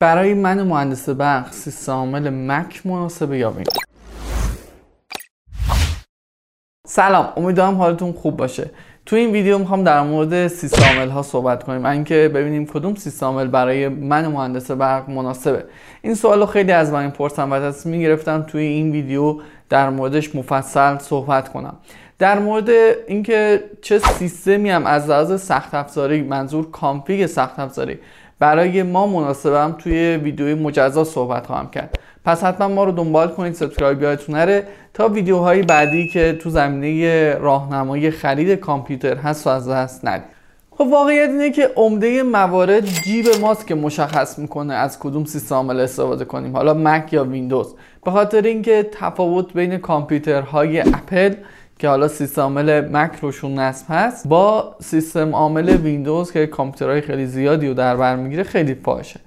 برای من مهندس برق سیستم مک مناسبه یا ویندوز سلام امیدوارم حالتون خوب باشه. تو این ویدیو می‌خوام در مورد سیستم ها صحبت کنیم. اینکه ببینیم کدوم سیستم برای من مهندس برق مناسبه. این سوال خیلی از من می‌پرسن و تصمیم گرفتم توی این ویدیو در موردش مفصل صحبت کنم. در مورد اینکه چه سیستمی هم از لحاظ سخت افزاری منظور config سخت افزاری برای ما مناسبه توی ویدیوی مجزا صحبت خواهم کرد. پس حتما ما رو دنبال کنید subscribe یادتون نره. تا ویدیوهای بعدی که تو زمینه راهنمایی خرید کامپیوتر هست و از دست ندید خب واقعیت اینه که عمده موارد جیب ماست که مشخص می‌کنه از کدوم سیستم عامل استفاده کنیم. حالا مک یا ویندوز به خاطر اینکه تفاوت بین کامپیوترهای اپل که حالا سیستم عامل مک روشون نصب هست با سیستم عامل ویندوز که کامپیوترهای خیلی زیادی رو در بر می‌گیره خیلی فاحشه.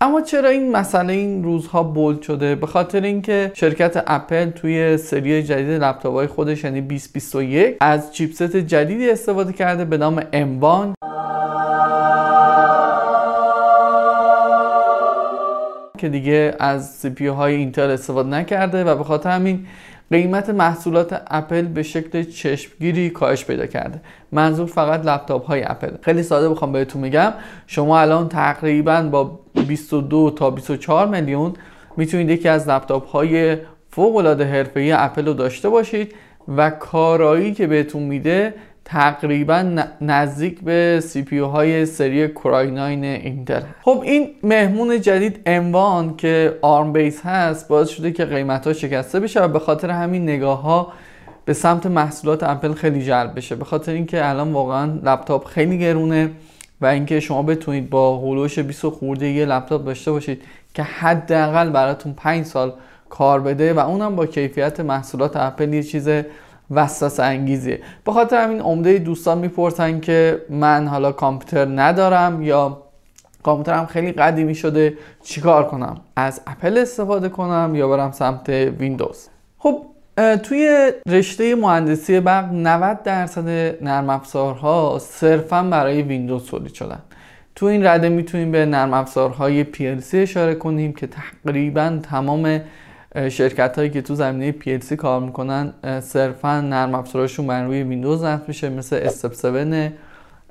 اما چرا این مسئله این روزها bold شده؟ به خاطر اینکه شرکت اپل توی سری جدید لپتاپ های خودش یعنی 2021 از chipset جدیدی استفاده کرده به نام M1 که دیگه از CPU های اینتل استفاده نکرده و به خاطر همین قیمت محصولات اپل به شکل چشمگیری کاهش پیدا کرده. منظور فقط لپتاپ های اپل. خیلی ساده بخوام بهتون میگم. شما الان تقریبا با 22 تا 24 میلیون می‌تونید یکی از لپتاپ های فوق العاده حرفه‌ای اپل رو داشته باشید و کارایی که بهتون میده تقریبا نزدیک به CPU های سری Core i9 اینتل خب این مهمون جدید M1 که ARM base هست باعث شده که قیمت ها شکسته بشه و به خاطر همین نگاه ها به سمت محصولات اپل خیلی جلب بشه. به خاطر اینکه الان واقعا لپتاپ خیلی گرونه و اینکه شما بتونید با هولوش 20 خورده یه لپتاپ داشته باشید که حداقل براتون 5 سال کار بده و اونم با کیفیت محصولات اپل یه چیز وسواس انگیزیه. به خاطر همین عمده دوستان می‌پرسن که من حالا کامپیوتر ندارم یا کامپیوترم خیلی قدیمی شده چیکار کنم؟ از اپل استفاده کنم یا برم سمت ویندوز؟ خب توی رشته مهندسی برق 90 درصد نرم افزارها صرفا برای ویندوز تولید شدن. تو این رده می‌تونیم به نرم افزارهای PLC اشاره کنیم که تقریبا تمام شرکت هایی که تو زمینه PLC کار می‌کنن صرفا نرم افزارشون بر روی ویندوز نصب میشه مثل Step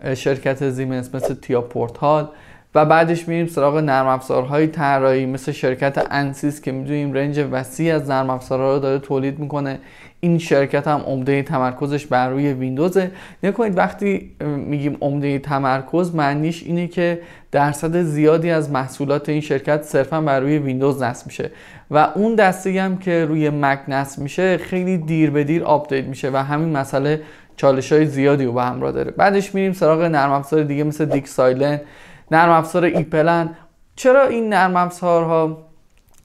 7 شرکت زیمنس مثل TIA Portal و بعدش میریم سراغ نرم افزارهای طراحی مثل شرکت Ansys که می‌دونیم range وسیع از نرم افزارها رو داره تولید می‌کنه. این شرکت هم عمده تمرکزش بر روی ویندوزه. نکنید وقتی میگیم عمده تمرکز معنیش اینه که درصد زیادی از محصولات این شرکت صرفا بر روی ویندوز نصب میشه و اون دسته هم که روی مک نصب میشه خیلی دیر به دیر update میشه و همین مسئله چالش های زیادی رو به همراه داره. بعدش میریم سراغ نرم افزار دیگه مثل DIgSILENT نرم افزار EPLAN. چرا این نرم افزارها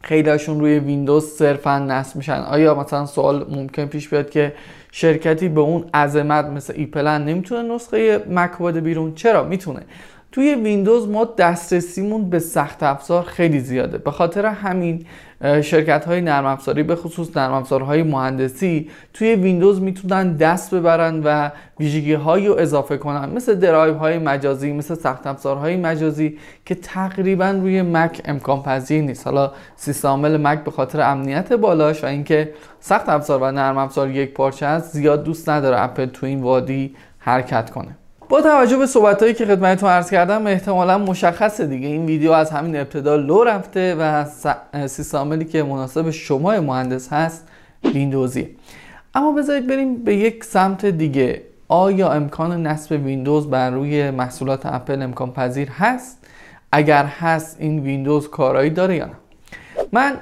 خیلیشون روی ویندوز صرفا نصب میشن؟ آیا مثلا سوال ممکن پیش بیاد که شرکتی به اون عظمت مثل EPLAN نمی‌تونه نسخه مک بیرون؟ چرا؟ می‌تونه. توی ویندوز ما دسترسیمون به سخت افزار خیلی زیاده. به خاطر همین شرکت های نرم افزاری به خصوص نرم افزارهای مهندسی توی ویندوز می‌تونن دست ببرن و ویژگی هایی رو اضافه کنن. مثل درایو های مجازی مثل سخت افزارهای مجازی که تقریبا روی مک امکان پذیر نیست. حالا سیستم مک به خاطر امنیت بالاش و اینکه سخت افزار و نرم افزار یک پارچه هست زیاد دوست نداره اپل تو این وادی حرکت کنه. با توجه به صحبت هایی که خدمتتون عرض کردم احتمالا مشخصه دیگه. این ویدیو از همین ابتدا لو رفته و سیستم که مناسب شما مهندس هست ویندوزی اما بذارید بریم به یک سمت دیگه. آیا امکان نصب ویندوز بر روی محصولات اپل امکان پذیر هست؟ اگر هست این ویندوز کارایی داره یا نه؟ من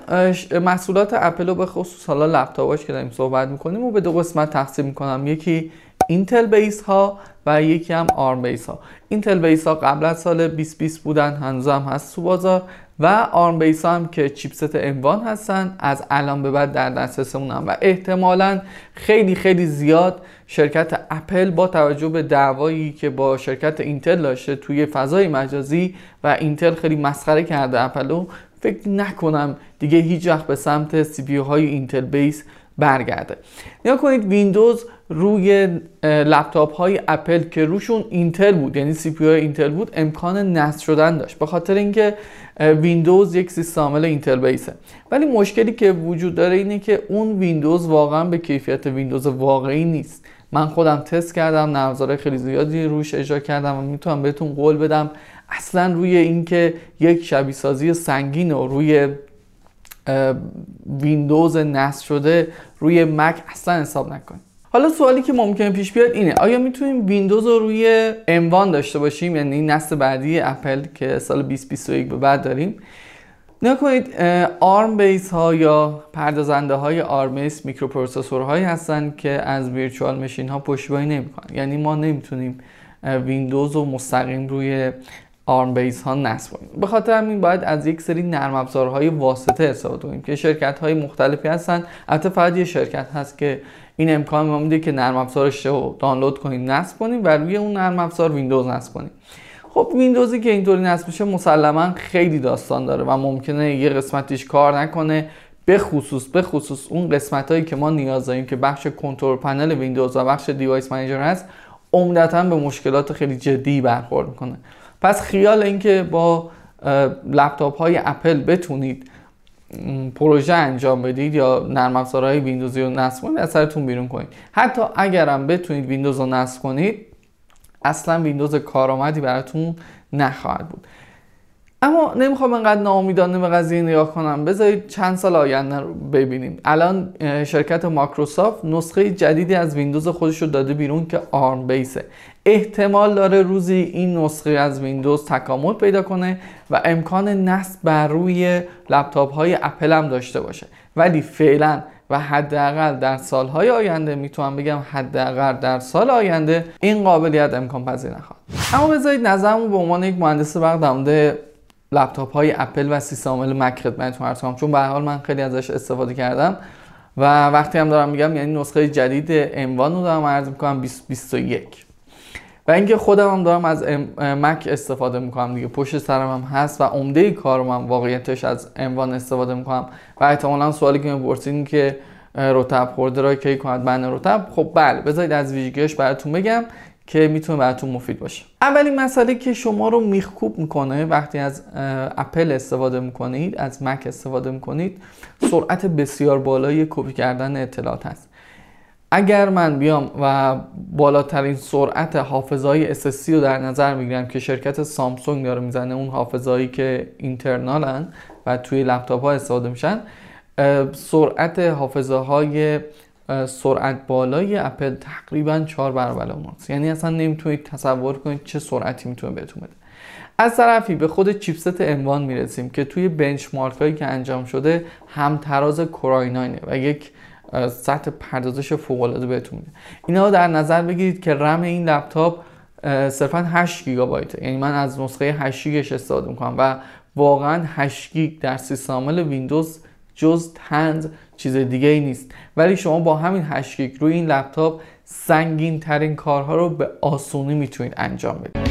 محصولات اپل رو به خصوص حالا لپتاپاش که داریم صحبت می‌کنیم و به دو قسمت تقسیم می‌کنم. یکی Intel base ها و یکی هم ARM base ها Intel base ها قبل از سال 2020 بودن هنوز هم هست تو بازار و ARM base ها هم که chipset M1 هستن از الان به بعد در دسترسمون هم. و احتمالا خیلی خیلی زیاد شرکت اپل با توجه به دعوایی که با شرکت اینتل داشته توی فضای مجازی و اینتل خیلی مسخره کرده اپلو فکر نکنم دیگه هیچ وقت به سمت CPU های Intel base برگرده. نگاه کنید ویندوز روی لپتاپ های اپل که روشون اینتل بود یعنی CPU اینتل بود امکان نصب شدن داشت. به خاطر اینکه ویندوز یک سیستم عامل Intel base ه ولی مشکلی که وجود داره اینه که اون ویندوز واقعا به کیفیت ویندوز واقعی نیست. من خودم تست کردم نرم خیلی زیادی روش اجرا کردم و می‌تونم بهتون قول بدم. اصلا روی اینکه یک شبیه سازی سنگین و روی ویندوز نصب شده روی مک اصلا حساب نکنید. حالا سوالی که ممکنه پیش بیاد اینه آیا می‌تونیم ویندوز رو روی M1 داشته باشیم؟ یعنی نسل بعدی اپل که سال 2021 به بعد داریم. نکنید ARM base ها یا پردازنده های ARM base microprocessor هایی هستن که از virtual machine ها پشتیبانی نمی‌کنن. یعنی ما نمی‌تونیم ویندوز رو مستقیم روی ARM base ها نصب کنیم به خاطر همین باید از یک سری نرم افزارهای واسطه استفاده کنیم که شرکت های مختلفی هستن. البته فقط یه شرکت هست که این امکان ما میده که نرم افزارش رو دانلود کنیم نصب کنیم و روی اون نرم افزار ویندوز نصب کنیم. خب ویندوزی که اینطوری نصب میشه مسلما خیلی داستان داره و ممکنه یه قسمتیش کار نکنه. به خصوص به خصوص اون قسمت هایی که ما نیاز داریم که بخش Control Panel ویندوز و بخش Device Manager هست عمدتا به مشکلات خیلی جدی برخورد می‌کنه. پس خیال اینکه با لپتاپ های اپل بتونید پروژه انجام بدید یا نرم افزارهای ویندوزی رو نصب کنید از سرتون بیرون کنید. حتی اگرم بتونید ویندوز رو نصب کنید اصلا ویندوز کارآمدی براتون نخواهد بود. اما نمی‌خوام انقدر ناامیدانه به قضیه نگاه کنم. بذارید چند سال آینده رو ببینیم. الان شرکت مایکروسافت نسخه جدیدی از ویندوز خودش رو داده بیرون که ARM base ه. احتمال داره روزی این نسخه از ویندوز تکامل پیدا کنه و امکان نصب بر روی لپتاپ های اپل هم داشته باشه. ولی فعلا و حداقل در سالهای آینده می‌تونم بگم حداقل در سال آینده این قابلیت امکان پذیر نخواهد. اما بذارید نظرمو به عنوان یک مهندس برق در لپتاپ های اپل و سیستم عامل مک خدمتتون عرض کنم. چون به حال من خیلی ازش استفاده کردم و وقتی هم دارم میگم یعنی نسخه جدید اموان رو دارم عرض می‌کنم 2021 اینکه خودم هم دارم از مک استفاده می‌کنم دیگه. پشت سرم هم هست و عمده کارم هم واقعیتش از اموان استفاده می‌کنم. و احتمالا سوالی که می‌پرسید که رتب خورده را کی کند؟ بند رتب. خب بله بذارید از ویژگیش براتون بگم که می‌تونه براتون مفید باشه. اولین مسئله که شما رو میخکوب می‌کنه وقتی از اپل استفاده می‌کنید از مک استفاده می‌کنید سرعت بسیار بالای کپی کردن اطلاعات هست. اگر من بیام و بالاترین سرعت حافظه SSD رو در نظر می‌گیرم که شرکت سامسونگ داره می‌زنه اون حافظه‌ای که اینترنالن و توی لپتاپ ها استفاده میشن سرعت حافظه های سرعت بالای اپل تقریبا 4 برابر اوناست یعنی اصلا نمی‌تونید تصور کنید چه سرعتی می‌تونه بهتون بده. از طرفی به خود chipset M1 می‌رسیم که توی benchmark هایی که انجام شده همتراز Core i9 ه و یک سطح پردازش فوق العاده بهتون میده. اینا در نظر بگیرید که رم این لپتاپ صرفا 8 گیگابایت یعنی من از نسخه 8 گیگش استفاده می‌کنم و واقعا 8 گیگ در سیستم عامل ویندوز جز تنز چیز دیگه ای نیست. ولی شما با همین 8 گیگ روی این لپتاپ سنگین ترین کارها رو به آسونی می‌تونید انجام بدید.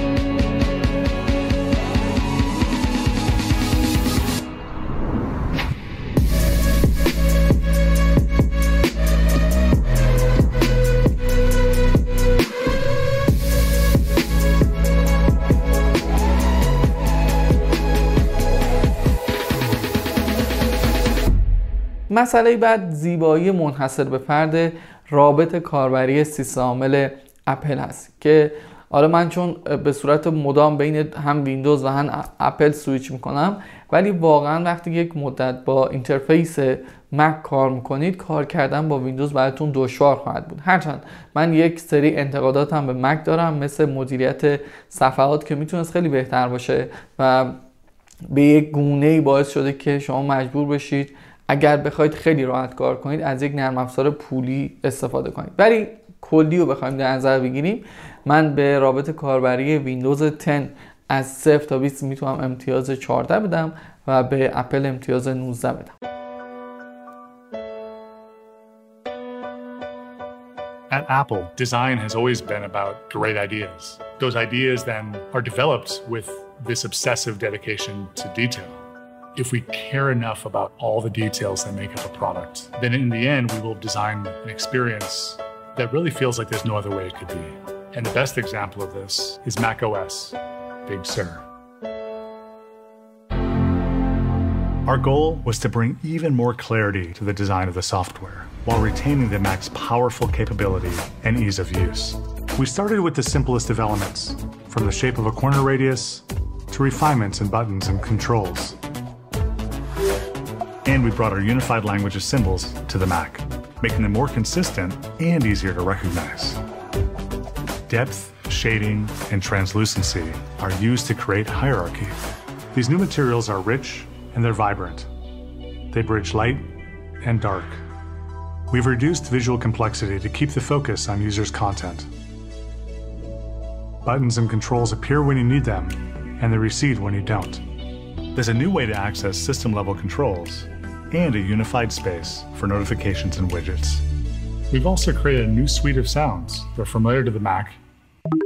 مسئله بعد زیبایی منحصر به فرد رابط کاربری سیستم عامل اپل هست که حالا من چون به صورت مدام بین هم ویندوز و هم اپل سویچ می‌کنم ولی واقعا وقتی یک مدت با interface مک کار می‌کنید کار کردن با ویندوز براتون دشوار خواهد بود. هرچند من یک سری انتقادات هم به مک دارم مثل مدیریت صفحات که می‌تونست خیلی بهتر باشه و به یک گونه باعث شده که شما مجبور بشید اگر بخواید خیلی راحت کار کنید از یک نرم افزار پولی استفاده کنید ولی کلی رو بخوایم در نظر بگیریم من به رابط کاربری ویندوز 10 از 0 تا 20 می‌تونم امتیاز 14 بدم و به اپل امتیاز 19 بدم At Apple, design has always been about great ideas. Those ideas then are developed with this obsessive dedication to detail. If we care enough about all the details that make up a product, then in the end, we will design an experience that really feels like there's no other way it could be. And the best example of this is Mac OS, Big Sur. Our goal was to bring even more clarity to the design of the software while retaining the Mac's powerful capability and ease of use. We started with the simplest of elements, from the shape of a corner radius to refinements in buttons and controls. And we brought our unified language of symbols to the Mac, making them more consistent and easier to recognize. Depth, shading, and translucency are used to create hierarchy. These new materials are rich and they're vibrant. They bridge light and dark. We've reduced visual complexity to keep the focus on users' content. Buttons and controls appear when you need them, and they recede when you don't. There's a new way to access system level controls and a unified space for notifications and widgets. We've also created a new suite of sounds that are familiar to the Mac,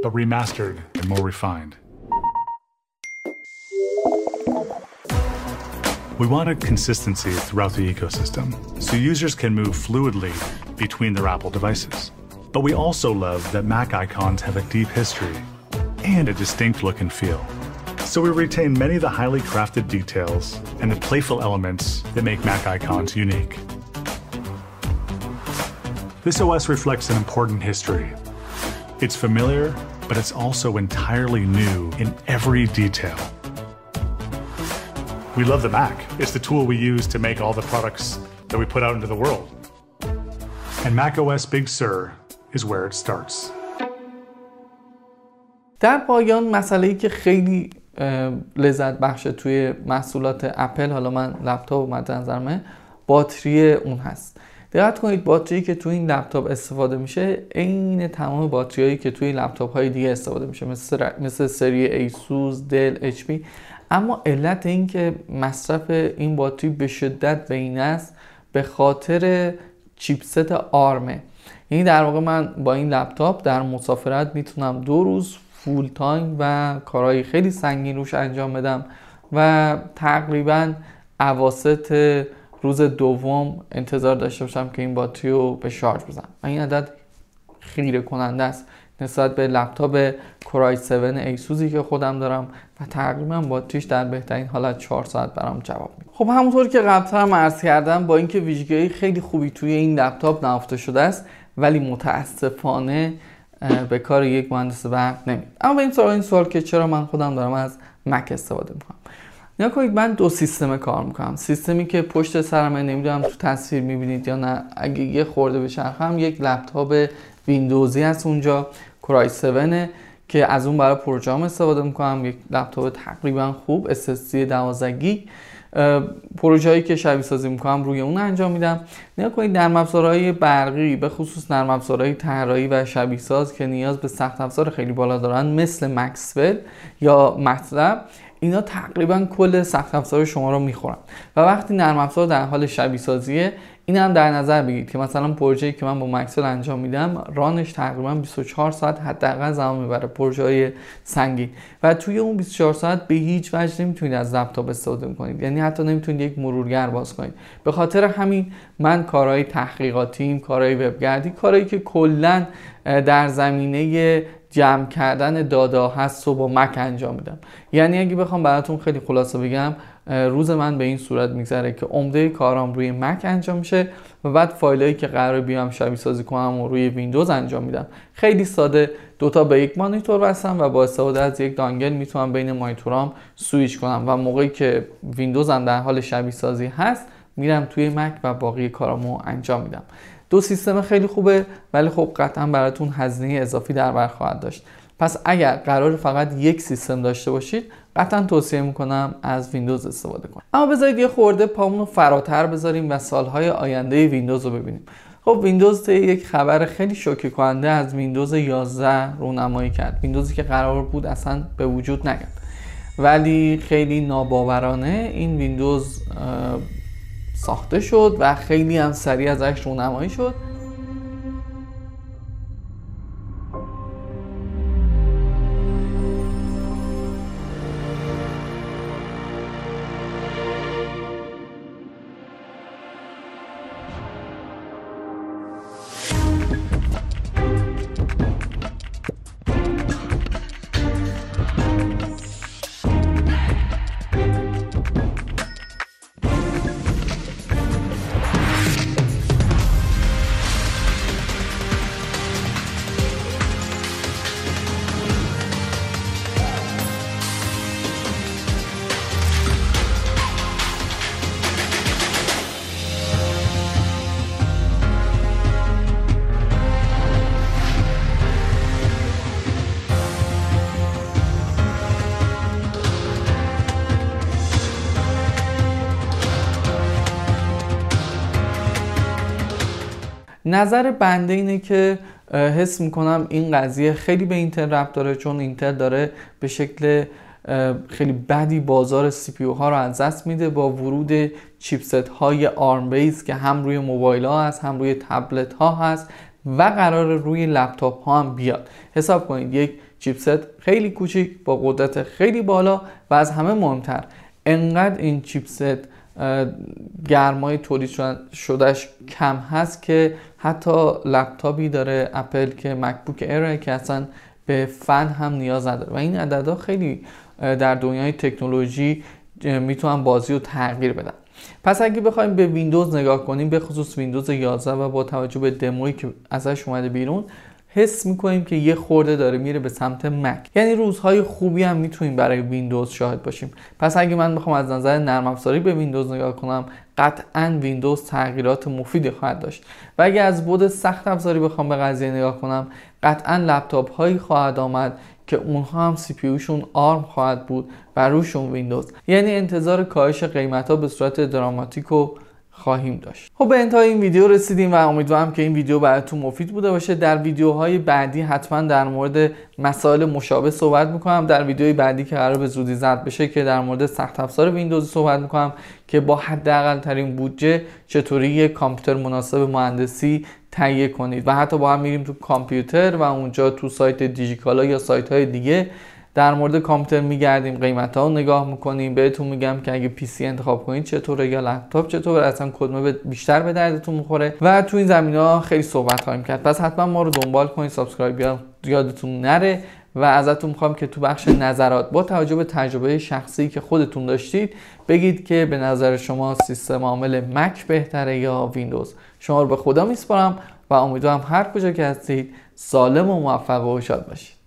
but remastered and more refined. We wanted consistency throughout the ecosystem, so users can move fluidly between their Apple devices. But we also love that Mac icons have a deep history and a distinct look and feel. So we retain many of the highly crafted details and the playful elements that make Mac icons unique. This OS reflects an important history. It's familiar, but it's also entirely new in every detail. We love the Mac. It's the tool we use to make all the products that we put out into the world. And Mac OS Big Sur is where it starts. در پایان مسئله که خیلی لذت بخشه توی محصولات اپل حالا من لپتاپ مد نظرمه باتری اون هست. دقت کنید باتری که توی این لپتاپ استفاده میشه عین تمام باتریایی که توی لپتاپ های دیگه استفاده میشه مثل, مثل سری ایسوس دل اچ پی. اما علت این که مصرف این باتری به شدت پایین است به خاطر chipset ARM ه. یعنی در واقع من با این لپتاپ در مسافرت می‌تونم دو روز full time و کارهای خیلی سنگین روش انجام بدم و تقریبا اواسط روز دوم انتظار داشته باشم که این باتری رو به شارژ بزنم. و این عدد خیره کننده است. نسبت به لپتاپ کورای 7 ایسوزی که خودم دارم و تقریبا باتریش در بهترین حالت 4 ساعت برام جواب میده. خب همونطور که قبلتر هم عرض کردم با اینکه ویژگی خیلی خوبی توی این لپتاپ نهفته شده است ولی متاسفانه به کار یک مهندس برق نمید اما به این سوال این سوال که چرا من خودم دارم از مک استفاده می‌کنم. نیا کنید من دو سیستم کار می‌کنم. سیستمی که پشت سرمه نمی‌دونم تو تصویر می‌بینید یا نه اگه یه خورده بچرخم یک لپتاپ ویندوزی هست اونجا کرای 7 که از اون برای پروژه استفاده می‌کنم. یک لپتاپ تقریبا خوب SSD 12 گیگ. پروژه که شبیه سازی می‌کنم روی اون انجام میدم. نگاه کنید نرم افزارهای برقی به خصوص نرم افزارهای طراحی و شبیه ساز که نیاز به سخت افزار خیلی بالا دارن مثل مکسول یا مطلب. اینا تقریبا کل سخت افزار شما رو می‌خورن. و وقتی نرم افزار در حال شبیه سازیه این هم در نظر بگیرید که مثلا پروژه‌ای که من با مکسل انجام میدم رانش تقریبا 24 ساعت حداقل زمان می‌بره پروژه های سنگین. و توی اون 24 ساعت به هیچ وجه نمی‌تونید از لپتاپ استفاده کنید. یعنی حتی نمی‌تونید یک مرورگر باز کنید. به خاطر همین من کارهای تحقیقاتیم کارهای وبگردی کارهایی که کلا در زمینه جمع کردن دادا هست و با مک انجام میدم. یعنی اگه بخوام براتون خیلی خلاصه بگم روز من به این صورت میگذره که عمده کارام روی مک انجام میشه و بعد فایلایی که قراره بیام شبیه سازی کنم و روی ویندوز انجام میدم. خیلی ساده دوتا به یک مانیتور بستم و با استفاده از یک dongle می‌تونم بین مانیتورام سویچ کنم و موقعی که ویندوزم در حال شبیه سازی هست میرم توی مک و باقی کارامو انجام میدم. دو سیستم خیلی خوبه ولی خب قطعا براتون هزینه اضافی در بر خواهد داشت. پس اگر قراره فقط یک سیستم داشته باشید قطعا توصیه می‌کنم از ویندوز استفاده کنید. اما بذارید یه خورده پامون رو فراتر بذاریم و سالهای آینده ویندوز رو ببینیم. خب ویندوز یک خبر خیلی شوکه کننده از ویندوز 11 رونمایی کرد. ویندوزی که قرار بود اصلا به وجود نیاد. ولی خیلی ناباورانه این ویندوز ساخته شد و خیلی هم سریع ازش رونمایی شد. نظر بنده اینه که حس می‌کنم این قضیه خیلی به اینتل ربط داره چون اینتل داره به شکل خیلی بدی بازار CPU ها رو از دست میده با ورود chipset های ARM base که هم روی موبایل ها هست هم روی تبلت ها هست و قراره روی لپتاپ ها هم بیاد. حساب کنید یک chipset خیلی کوچیک با قدرت خیلی بالا و از همه مهمتر انقدر این chipset گرمای تولید شدهش کم هست که حتی لپتاپی داره اپل که مکبوک ایره که اصلا به فن هم نیاز نداره. و این عددها خیلی در دنیای تکنولوژی می‌تونن بازی رو تغییر بدن. پس اگه بخوایم به ویندوز نگاه کنیم به خصوص ویندوز 11 و با توجه به دمویی که ازش اومده بیرون حس می‌کنیم که یه خورده داره میره به سمت مک یعنی روزهای خوبی هم می‌تونیم برای ویندوز شاهد باشیم. پس اگه من بخوام از نظر نرم افزاری به ویندوز نگاه کنم قطعا ویندوز تغییرات مفیدی خواهد داشت. و اگه از بعد سخت افزاری بخوام به قضیه نگاه کنم قطعا لپتاپ هایی خواهد آمد که اونها هم CPU ARM خواهد بود و روشون ویندوز یعنی انتظار کاهش قیمت ها به صورت دراماتیک و خواهیم داشت. خب به انتهای این ویدیو رسیدیم و امیدوارم که این ویدیو براتون مفید بوده باشه. در ویدیوهای بعدی حتما در مورد مسائل مشابه صحبت می‌کنم. در ویدیوی بعدی که قراره به زودی ضبط بشه که در مورد سخت افزار ویندوز صحبت می‌کنم که با حداقل ترین بودجه چطوری یک کامپیوتر مناسب مهندسی تهیه کنید. و حتی با هم میریم تو کامپیوتر و اونجا تو سایت دیجیکالا یا سایت های دیگه در مورد کامپیوتر میگردیم قیمت ها رو نگاه می‌کنیم بهتون میگم که اگه PC انتخاب کنید چطوره یا لپتاپ چطوره اصلا کدومه بیشتر به دردتون می‌خوره. و تو این زمینه ها خیلی صحبت خواهیم کرد. پس حتما ما رو دنبال کنید subscribe یادتون نره. و ازتون می‌خوام که تو بخش نظرات با توجه به تجربه شخصی که خودتون داشتید بگید که به نظر شما سیستم عامل مک بهتره یا ویندوز. شما رو به خدا میسپارم و امیدوارم هر کجا که هستید سالم و موفق و شاد باشید.